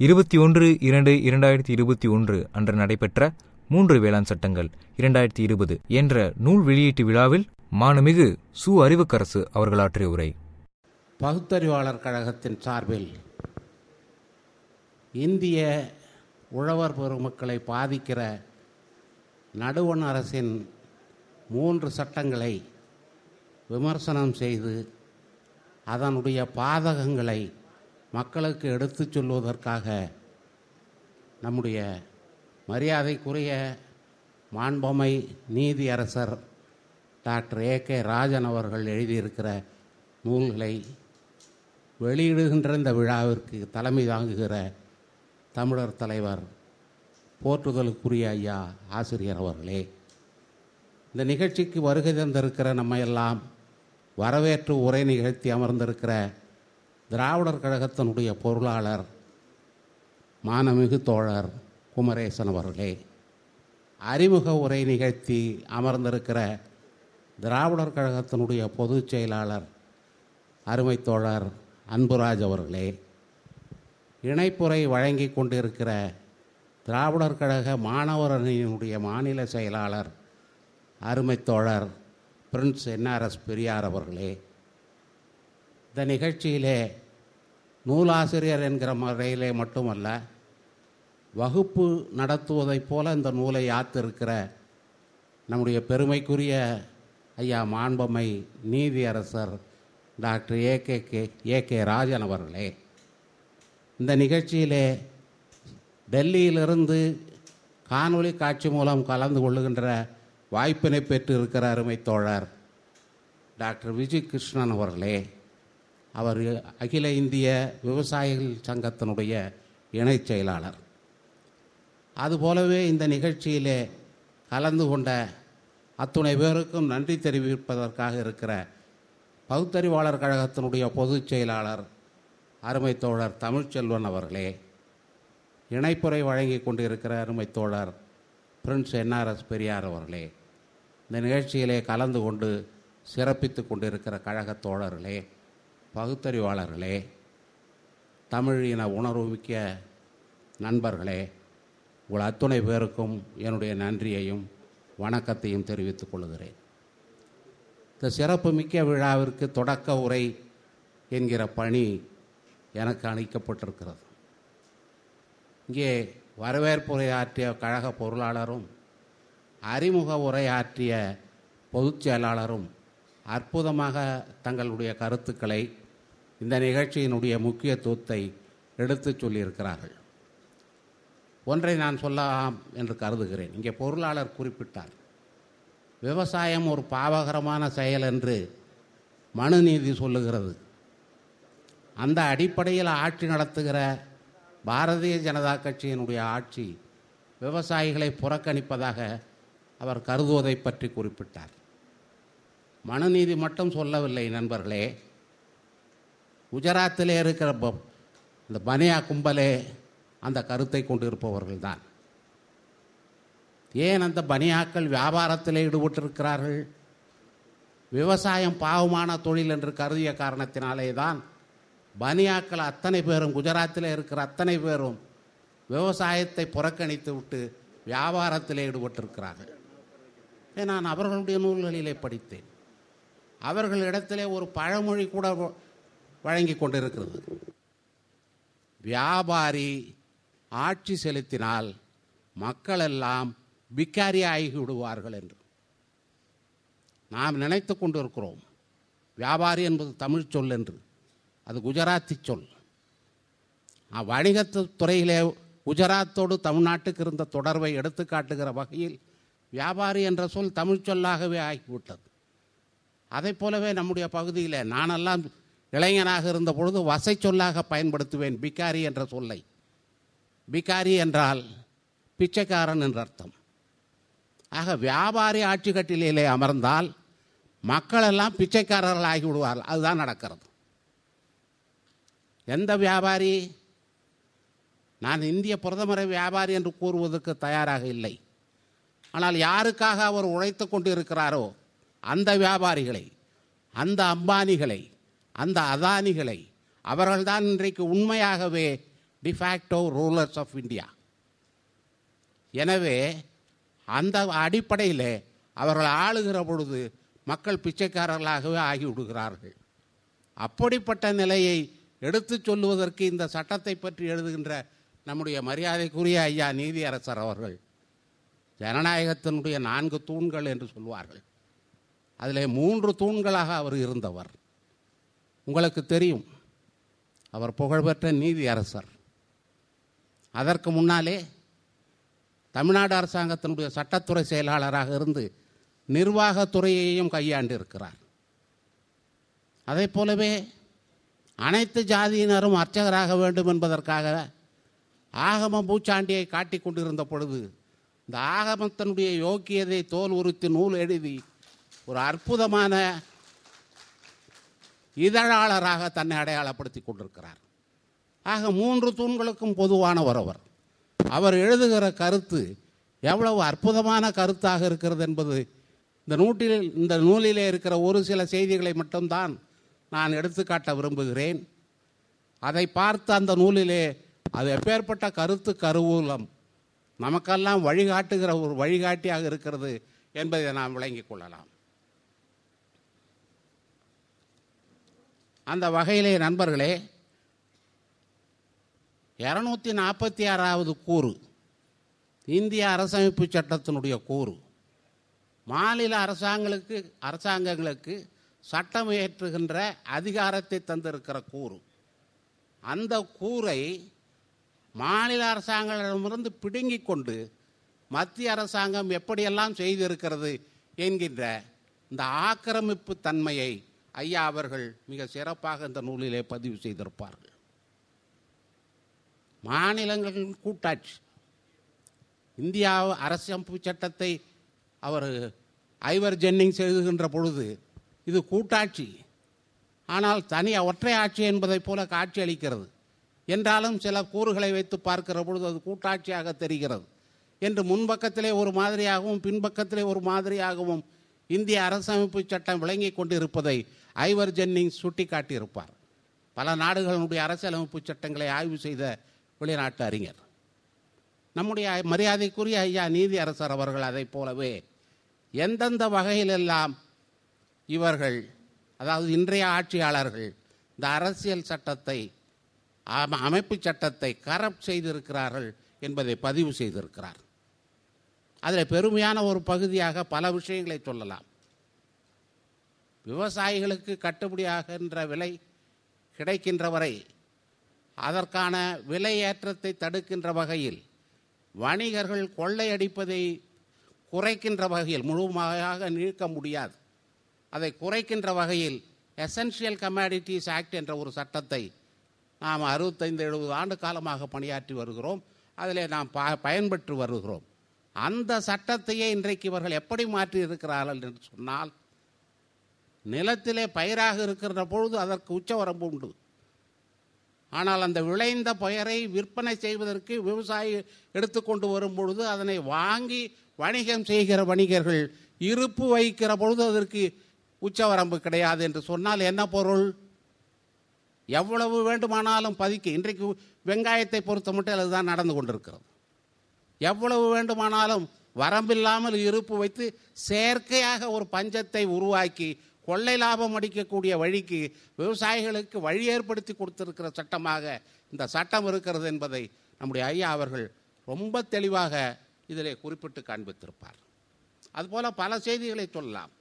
இருபத்தி ஒன்று இரண்டு இரண்டாயிரத்தி இருபத்தி ஒன்று அன்று நடைபெற்ற மூன்று வேளாண் சட்டங்கள் இரண்டாயிரத்தி இருபது என்ற நூல் வெளியீட்டு விழாவில் மாண்புமிகு சு அறிவுக்கரசு அவர்கள் ஆற்றிய உரை. பகுத்தறிவாளர் கழகத்தின் சார்பில் இந்திய உழவர் பெருமக்களை பாதிக்கிற நடுவண் அரசின் மூன்று சட்டங்களை விமர்சனம் செய்து அதனுடைய பாதகங்களை மக்களுக்கு எடுத்துச் சொல்வதற்காக நம்முடைய மரியாதைக்குரிய மாண்பமை நீதியரசர் டாக்டர் ஏ கே ராஜன் அவர்கள் எழுதியிருக்கிற நூல்களை வெளியிடுகின்ற இந்த விழாவிற்கு தலைமை தாங்குகிற தமிழர் தலைவர் போற்றுதலுக்குரிய ஐயா ஆசிரியர் அவர்களே இந்த நிகழ்ச்சிக்கு வருகை தந்திருக்கிற நம்ம எல்லாம் வரவேற்று உரை நிகழ்த்தி அமர்ந்திருக்கிற திராவிடர் கழகத்தினுடைய பொருளாளர் மானமிகு தோழர் குமரேசன் அவர்களே அறிமுக உரை நிகழ்த்தி அமர்ந்திருக்கிற திராவிடர் கழகத்தினுடைய பொதுச் செயலாளர் அருமை தோழர் அன்புராஜ் அவர்களே இணைப்புரை வழங்கி கொண்டிருக்கிற திராவிடர் கழக மாணவர் அணியினுடைய மாநில செயலாளர் அருமை தோழர் பிரின்ஸ் என்ஆர்எஸ் பெரியார் அவர்களே இந்த நிகழ்ச்சியிலே நூலாசிரியர் என்கிற முறையிலே மட்டுமல்ல வகுப்பு நடத்துவதைப் போல இந்த நூலை யாத்திருக்கிற நம்முடைய பெருமைக்குரிய ஐயா மாண்பமை நீதியரசர் doctor A K K A K Rajan அவர்களே இந்த நிகழ்ச்சியிலே டெல்லியிலிருந்து காணொளி காட்சி மூலம் கலந்து கொள்ளுகின்ற வாய்ப்பினை பெற்று இருக்கிற அருமை தோழர் டாக்டர் விஜய் கிருஷ்ணன் அவர்களே அவர் அகில இந்திய விவசாயிகள் சங்கத்தினுடைய இணைச் செயலாளர். அதுபோலவே இந்த நிகழ்ச்சியிலே கலந்து கொண்ட அத்துணை பேருக்கும் நன்றி தெரிவிப்பதற்காக இருக்கிற பகுத்தறிவாளர் கழகத்தினுடைய பொதுச் செயலாளர் அருமை தோழர் தமிழ்ச்செல்வன் அவர்களே இணைப்புரை வழங்கி கொண்டிருக்கிற அருமை தோழர் பிரின்ஸ் என்ஆர்எஸ் பெரியார் அவர்களே இந்த நிகழ்ச்சியிலே கலந்து கொண்டு சிறப்பித்து கொண்டிருக்கிற கழக தோழர்களே பகுத்தறிவாளர்களே தமிழ் இன உணர்வுமிக்க நண்பர்களே உங்கள் அத்துணை பேருக்கும் என்னுடைய நன்றியையும் வணக்கத்தையும் தெரிவித்துக் கொள்கிறேன். இந்த சிறப்புமிக்க விழாவிற்கு தொடக்க உரை என்கிற பணி எனக்கு அளிக்கப்பட்டிருக்கிறது. இங்கே வரவேற்புரை ஆற்றிய கழக பொருளாளரும் அறிமுக உரையாற்றிய பொதுச் செயலாளரும் அற்புதமாக தங்களுடைய கருத்துக்களை இந்த நிகழ்ச்சியினுடைய முக்கியத்துவத்தை எடுத்துச் சொல்லியிருக்கிறார்கள். ஒன்றை நான் சொல்லலாம் என்று கருதுகிறேன். இங்கே பொருளாளர் குறிப்பிட்டார். விவசாயம் ஒரு பாவகரமான செயல் என்று மனுநீதி சொல்லுகிறது. அந்த அடிப்படையில் ஆட்சி நடத்துகிற பாரதிய ஜனதா கட்சியினுடைய ஆட்சி விவசாயிகளை புறக்கணிப்பதாக அவர் கருதுவதை பற்றி குறிப்பிட்டார். மனுநீதி மட்டும் சொல்லவில்லை நண்பர்களே. குஜராத்திலே இருக்கிற இந்த பனியா கும்பலே அந்த கருத்தை கொண்டிருப்பவர்கள் தான் ஏன் அந்த பனியாக்கள் வியாபாரத்தில் ஈடுபட்டிருக்கிறார்கள்? விவசாயம் பாவமான தொழில் என்று கருதிய காரணத்தினாலே தான் பனியாக்கள் அத்தனை பேரும் குஜராத்தில் இருக்கிற அத்தனை பேரும் விவசாயத்தை புறக்கணித்து விட்டு வியாபாரத்தில் ஈடுபட்டிருக்கிறார்கள். நான் அவர்களுடைய நூல்களிலே படித்தேன். அவர்களிடத்திலே ஒரு பழமொழி கூட வ- வழங்கி கொண்டிருக்கிறது. வியாபாரி ஆட்சி செலுத்தினால் மக்களெல்லாம் பிக்காரி ஆகி விடுவார்கள் என்று நாம் நினைத்து கொண்டிருக்கிறோம். வியாபாரி என்பது தமிழ் சொல் என்று. அது குஜராத்தி சொல். வணிகத்து துறையிலே குஜராத்தோடு தமிழ்நாட்டுக்கு இருந்த தொடர்பை எடுத்து காட்டுகிற வகையில் வியாபாரி என்ற சொல் தமிழ் சொல்லாகவே ஆகிவிட்டது. அதை போலவே நம்முடைய பகுதியில் நானெல்லாம் இளைஞனாக இருந்த பொழுது வசை சொல்லாக பயன்படுத்துவேன் பிக்காரி என்ற சொல்லை. பிக்காரி என்றால் பிச்சைக்காரன் என்ற அர்த்தம். ஆக வியாபாரி ஆட்சி கட்டிலே அமர்ந்தால் மக்களெல்லாம் பிச்சைக்காரர்கள் ஆகிவிடுவார்கள் அதுதான் நடக்கிறது. எந்த வியாபாரி? நான் இந்திய பிரதமரை வியாபாரி என்று கூறுவதற்கு தயாராக இல்லை. ஆனால் யாருக்காக அவர் உழைத்து கொண்டு இருக்கிறாரோ அந்த வியாபாரிகளை அந்த அம்பானிகளை அந்த அதானிகளை அவர்கள்தான் இன்றைக்கு உண்மையாகவே டிஃபேக்டோ ரூலர்ஸ் ஆஃப் இந்தியா எனவே அந்த அடிப்படையில் அவர்கள் ஆளுகிற பொழுது மக்கள் பிச்சைக்காரர்களாகவே ஆகிவிடுகிறார்கள். அப்படிப்பட்ட நிலையை எடுத்துச் சொல்லுவதற்கு இந்த சட்டத்தை பற்றி எழுதுகின்ற நம்முடைய மரியாதைக்குரிய ஐயா நீதியரசர் அவர்கள் ஜனநாயகத்தினுடைய நான்கு தூண்கள் என்று சொல்வார்கள். அதில் மூன்று தூண்களாக அவர் இருந்தவர். உங்களுக்கு தெரியும் அவர் புகழ்பெற்ற நீதியரசர் அதற்கு முன்னாலே தமிழ்நாடு அரசாங்கத்தினுடைய சட்டத்துறை செயலாளராக இருந்து நிர்வாகத்துறையையும் கையாண்டு இருக்கிறார் அதே போலவே அனைத்து ஜாதியினரும் அர்ச்சகராக வேண்டும் என்பதற்காக ஆகம பூச்சாண்டியை காட்டி கொண்டிருந்த பொழுது இந்த ஆகமத்தினுடைய யோக்கியதை தோல் உறுத்தி நூல் எழுதி ஒரு அற்புதமான இதழாளராக தன்னை அடையாளப்படுத்தி கொண்டிருக்கிறார். ஆக மூன்று தூண்களுக்கும் பொதுவானவர் அவர். அவர் எழுதுகிற கருத்து எவ்வளவு அற்புதமான கருத்தாக இருக்கிறது என்பது இந்த நூட்டில் இந்த நூலிலே இருக்கிற ஒரு சில செய்திகளை மட்டும்தான் நான் எடுத்துக்காட்ட விரும்புகிறேன். அதை பார்த்து அந்த நூலிலே அது எப்பேற்பட்ட கருத்து கருவூலம் நமக்கெல்லாம் வழிகாட்டுகிற ஒரு வழிகாட்டியாக இருக்கிறது என்பதை நாம் விளங்கிக் கொள்ளலாம். அந்த வகையிலே நண்பர்களே இரநூத்தி நாற்பத்தி ஆறாவது கூறு இந்திய அரசமைப்பு சட்டத்தினுடைய கூறு. மாநில அரசாங்களுக்கு அரசாங்கங்களுக்கு சட்டம் இயற்றுகின்ற அதிகாரத்தை தந்திருக்கிற கூறு. அந்த கூரை மாநில அரசாங்கங்களிடமிருந்து பிடுங்கிக் கொண்டு மத்திய அரசாங்கம் எப்படியெல்லாம் செய்திருக்கிறது என்கின்ற இந்த ஆக்கிரமிப்பு தன்மையை ஐயா அவர்கள் மிக சிறப்பாக இந்த நூலிலே பதிவு செய்திருப்பார்கள். மாநிலங்களின் கூட்டாட்சி. இந்தியா அரசமைப்பு சட்டத்தை அவர் ஐவர் ஜென்னிங்ஸ் எழுதுகின்ற பொழுது இது கூட்டாட்சி. ஆனால் தனி ஒற்றை ஆட்சி என்பதைப் போல காட்சி அளிக்கிறது. என்றாலும் சில கூறுகளை வைத்து பார்க்கிற பொழுது அது கூட்டாட்சியாக தெரிகிறது. என்று முன்பக்கத்திலே ஒரு மாதிரியாகவும் பின்பக்கத்திலே ஒரு மாதிரியாகவும் இந்திய அரசமைப்பு சட்டம் விளங்கி கொண்டிருப்பதை ஐவர் ஜென்னிங்ஸ் சுட்டிக்காட்டியிருப்பார். பல நாடுகளுடைய அரசியலமைப்பு சட்டங்களை ஆய்வு செய்த வெளிநாட்டு அறிஞர். நம்முடைய மரியாதைக்குரிய ஐயா நீதி அரசர் அவர்கள் அதைப் போலவே எந்தெந்த வகையிலெல்லாம் இவர்கள் அதாவது இன்றைய ஆட்சியாளர்கள் இந்த அரசியல் சட்டத்தை அமைப்பு சட்டத்தை கரப்ட் செய்திருக்கிறார்கள் என்பதை பதிவு செய்திருக்கிறார். அதில் பெருமையான ஒரு பகுதியாக பல விஷயங்களை சொல்லலாம். விவசாயிகளுக்கு கட்டுப்படியாகின்ற விலை கிடைக்கின்ற வரை அதற்கான விலை ஏற்றத்தை தடுக்கின்ற வகையில் வணிகர்கள் கொள்ளையடிப்பதை குறைக்கின்ற வகையில் முழுமையாக நீக்க முடியாது. அதை குறைக்கின்ற வகையில் எசென்ஷியல் கமாடிட்டிஸ் ஆக்ட் என்ற ஒரு சட்டத்தை நாம் அறுபத்தைந்து எழுபது ஆண்டு காலமாக பணியாற்றி வருகிறோம். அதில் நாம் ப பயன்பெற்று வருகிறோம். அந்த சட்டத்தையே இன்றைக்கு இவர்கள் எப்படி மாற்றி இருக்கிறார்கள் என்று சொன்னால் நிலத்திலே பயிராக இருக்கிற பொழுது அதற்கு உச்சவரம்பு உண்டு. ஆனால் அந்த விளைந்த பயிரை விற்பனை செய்வதற்கு விவசாயி எடுத்துக்கொண்டு வரும் பொழுது அதனை வாங்கி வணிகம் செய்கிற வணிகர்கள் இருப்பு வைக்கிற பொழுது அதற்கு உச்சவரம்பு கிடையாது என்று சொன்னால் என்ன பொருள்? எவ்வளவு வேண்டுமானாலும் பதிக்க இன்றைக்கு வெங்காயத்தை பொறுத்த மட்டும் அதுதான் நடந்து கொண்டிருக்கிறது. எவ்வளவு வேண்டுமானாலும் வரம்பில்லாமல் இருப்பு வைத்து செயற்கையாக ஒரு பஞ்சத்தை உருவாக்கி கொள்ளை லாபம் அடிக்கக்கூடிய வழிக்கு விவசாயிகளுக்கு வழி ஏற்படுத்தி கொடுத்திருக்கிற சட்டமாக இந்த சட்டம் இருக்கிறது என்பதை நம்முடைய ஐயா அவர்கள் ரொம்ப தெளிவாக இதிலே குறிப்பிட்டு காண்பித்திருப்பார். அதுபோல பல செய்திகளை சொல்லலாம்.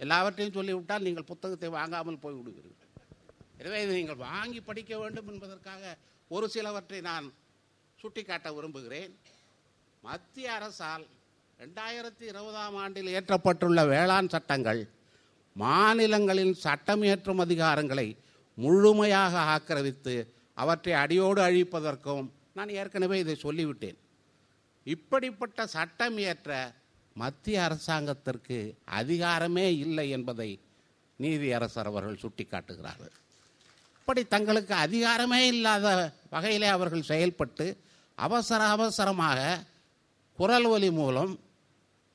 எல்லாவற்றையும் சொல்லிவிட்டால் நீங்கள் புத்தகத்தை வாங்காமல் போய்விடுவீர்கள். எனவே இதை நீங்கள் வாங்கி படிக்க வேண்டும் என்பதற்காக ஒரு சிலவற்றை நான் சுட்டிக்காட்ட விரும்புகிறேன். மத்திய அரசால் ரெண்டாயிரத்தி இருபதாம் ஆண்டில் இயற்றப்பட்டுள்ள வேளாண் சட்டங்கள் மாநிலங்களின் சட்டம் இயற்றும் அதிகாரங்களை முழுமையாக ஆக்கிரமித்து அவற்றை அடியோடு அழிப்பதற்கும் நான் ஏற்கனவே இதை சொல்லிவிட்டேன். இப்படிப்பட்ட சட்டம் இயற்ற மத்திய அரசாங்கத்திற்கு அதிகாரமே இல்லை என்பதை நீதியரசர் அவர்கள் சுட்டிக்காட்டுகிறார்கள். இப்படி தங்களுக்கு அதிகாரமே இல்லாத வகையிலே அவர்கள் செயல்பட்டு அவசர அவசரமாக குரல் ஒலி மூலம்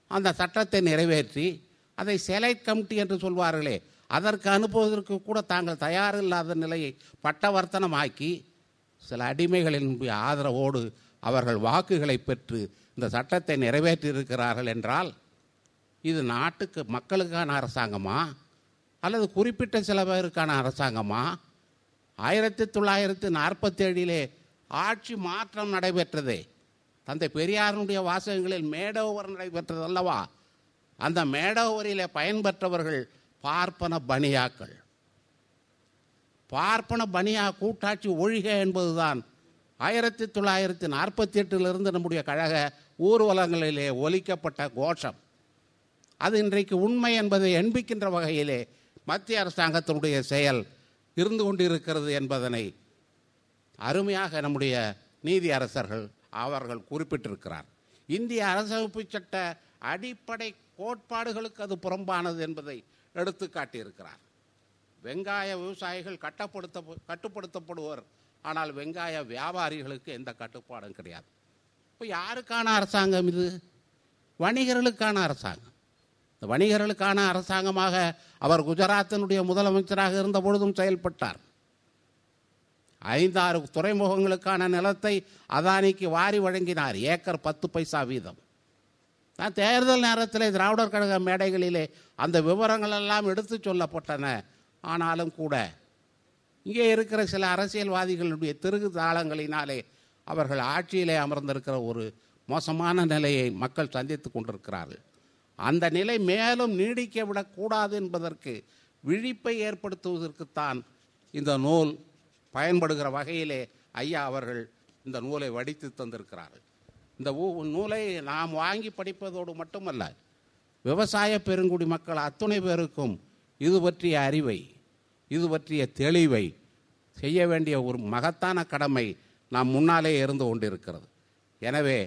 அந்த சட்டத்தை நிறைவேற்றி அதை செலக்ட் கமிட்டி என்று சொல்வார்களே அதற்கு அனுப்புவதற்கு கூட தாங்கள் தயாரில்லாத நிலையை பட்டவர்த்தனமாக்கி சில அடிமைகளின் ஆதரவோடு அவர்கள் வாக்குகளை பெற்று இந்த சட்டத்தை நிறைவேற்றியிருக்கிறார்கள் என்றால் இது நாட்டுக்கு மக்களுக்கான அரசாங்கமா? அல்லது குறிப்பிட்ட சில பேருக்கான அரசாங்கமா? ஆயிரத்தி தொள்ளாயிரத்தி நாற்பத்தேழிலே ஆட்சி மாற்றம் நடைபெற்றதே. தந்தை பெரியாருடைய வாசகங்களில் மேடோவர் நடைபெற்றது அல்லவா? அந்த மேடோவரிலே பயன்பெற்றவர்கள் பார்ப்பன பனியாக்கள் பார்ப்பன பனியா கூட்டாட்சி ஒழிக என்பதுதான். ஆயிரத்தி தொள்ளாயிரத்தி நாற்பத்தி எட்டிலிருந்து நம்முடைய கழக ஊர்வலங்களிலே ஒலிக்கப்பட்ட கோஷம். அது இன்றைக்கு உண்மை என்பதை எண்பிக்கின்ற வகையிலே மத்திய அரசாங்கத்தினுடைய செயல் இருந்து கொண்டிருக்கிறது என்பதனை அருமையாக நம்முடைய நீதி அரசர்கள் அவர்கள் குறிப்பிட்டிருக்கிறார். இந்திய அரசமைப்பு சட்ட அடிப்படை கோட்பாடுகளுக்கு அது புறம்பானது என்பதை எடுத்து காட்டியிருக்கிறார். வெங்காய விவசாயிகள் கட்டப்படுத்த கட்டுப்படுத்தப்படுவர். ஆனால் வெங்காய வியாபாரிகளுக்கு எந்த கட்டுப்பாடும் கிடையாது. இப்போ யாருக்கான அரசாங்கம் இது? வணிகர்களுக்கான அரசாங்கம். இந்த வணிகர்களுக்கான அரசாங்கமாக அவர் குஜராத்தினுடைய முதலமைச்சராக இருந்த பொழுதும் செயல்பட்டார். ஐந்தாறு துறைமுகங்களுக்கான நிலத்தை அதானிக்கு வாரி வழங்கினார். ஏக்கர் பத்து பைசா வீதம். நான் தேர்தல் நேரத்தில் திராவிடர் கழக மேடைகளிலே அந்த விவரங்கள் எல்லாம் எடுத்து சொல்லப்பட்டன. ஆனாலும் கூட இங்கே இருக்கிற சில அரசியல்வாதிகளுடைய திருகு தாளங்களினாலே அவர்கள் ஆட்சியிலே அமர்ந்திருக்கிற ஒரு மோசமான நிலையை மக்கள் சந்தித்து கொண்டிருக்கிறார்கள். அந்த நிலை மேலும் நீடிக்க விடக்கூடாது என்பதற்கு விழிப்பை ஏற்படுத்துவதற்குத்தான் இந்த நூல் பயன்படுகிற வகையிலே ஐயா அவர்கள் இந்த நூலை வடித்து தந்திருக்கிறார்கள். இந்த நூலை நாம் வாங்கி படிப்பதோடு மட்டுமல்ல விவசாய பெருங்குடி மக்கள் அத்துணை பேருக்கும் இது பற்றிய அறிவை இது பற்றிய தெளிவை செய்ய வேண்டிய ஒரு மகத்தான கடமை நாம் முன்னாலே இருந்து கொண்டிருக்கிறது. எனவே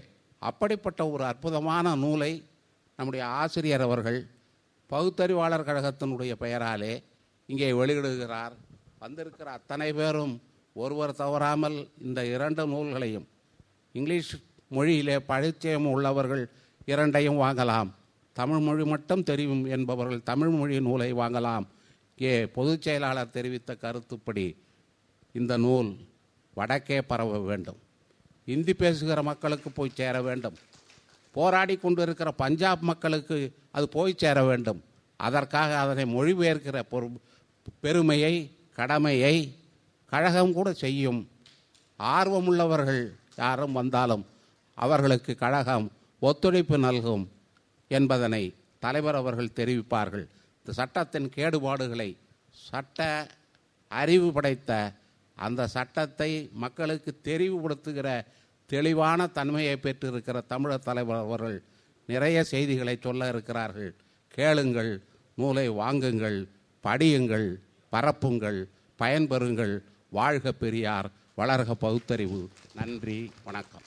அப்படிப்பட்ட ஒரு அற்புதமான நூலை நம்முடைய ஆசிரியர் அவர்கள் பகுத்தறிவாளர் கழகத்தினுடைய பெயராலே இங்கே வெளியிடுகிறார். வந்திருக்கிற அத்தனை பேரும் ஒருவர் தவறாமல் இந்த இரண்டு நூல்களையும் இங்கிலீஷ் மொழியிலே பழிச்சயம் உள்ளவர்கள் இரண்டையும் வாங்கலாம். தமிழ் மொழி மட்டும் தெரியும் என்பவர்கள் தமிழ் மொழி நூலை வாங்கலாம். ஏ பொதுச் செயலாளர் தெரிவித்த கருத்துப்படி இந்த நூல் வடக்கே பரவ வேண்டும். இந்தி பேசுகிற மக்களுக்கு போய் சேர வேண்டும். போராடி கொண்டிருக்கிற பஞ்சாப் மக்களுக்கு அது போய் சேர வேண்டும். அதற்காக அதனை மொழிபெயர்க்கிற பொறு பெருமையை கடமையை கழகம் கூட செய்யும். ஆர்வமுள்ளவர்கள் யாரும் வந்தாலும் அவர்களுக்கு கழகம் ஒத்துழைப்பு நல்கும் என்பதனை தலைவர் அவர்கள் தெரிவிப்பார்கள். இந்த சட்டத்தின் கேடுபாடுகளை சட்ட அறிவு படைத்த அந்த சட்டத்தை மக்களுக்கு தெரிவுபடுத்துகிற தெளிவான தன்மையை பெற்றிருக்கிற தமிழர் தலைவர் அவர்கள் நிறைய செய்திகளை சொல்ல இருக்கிறார்கள். கேளுங்கள் நூலை வாங்குங்கள் படியுங்கள் பரப்புங்கள் பயன்பெறுங்கள். வாழ்க பெரியார் வளர்க பகுத்தறிவு. நன்றி வணக்கம்.